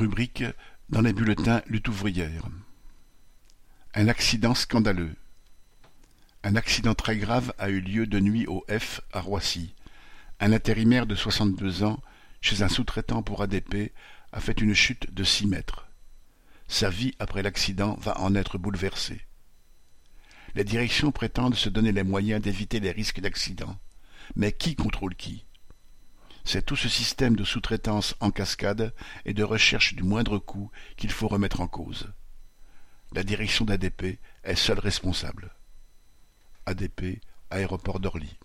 Rubrique dans les bulletins Lutte ouvrière. Un accident scandaleux. Un accident très grave a eu lieu de nuit au F à Roissy. Un intérimaire de soixante-deux ans, chez un sous-traitant pour ADP, a fait une chute de six mètres. Sa vie après l'accident va en être bouleversée. Les directions prétendent se donner les moyens d'éviter les risques d'accident. Mais qui contrôle qui? C'est tout ce système de sous-traitance en cascade et de recherche du moindre coût qu'il faut remettre en cause. La direction d'ADP est seule responsable. ADP, aéroport d'Orly.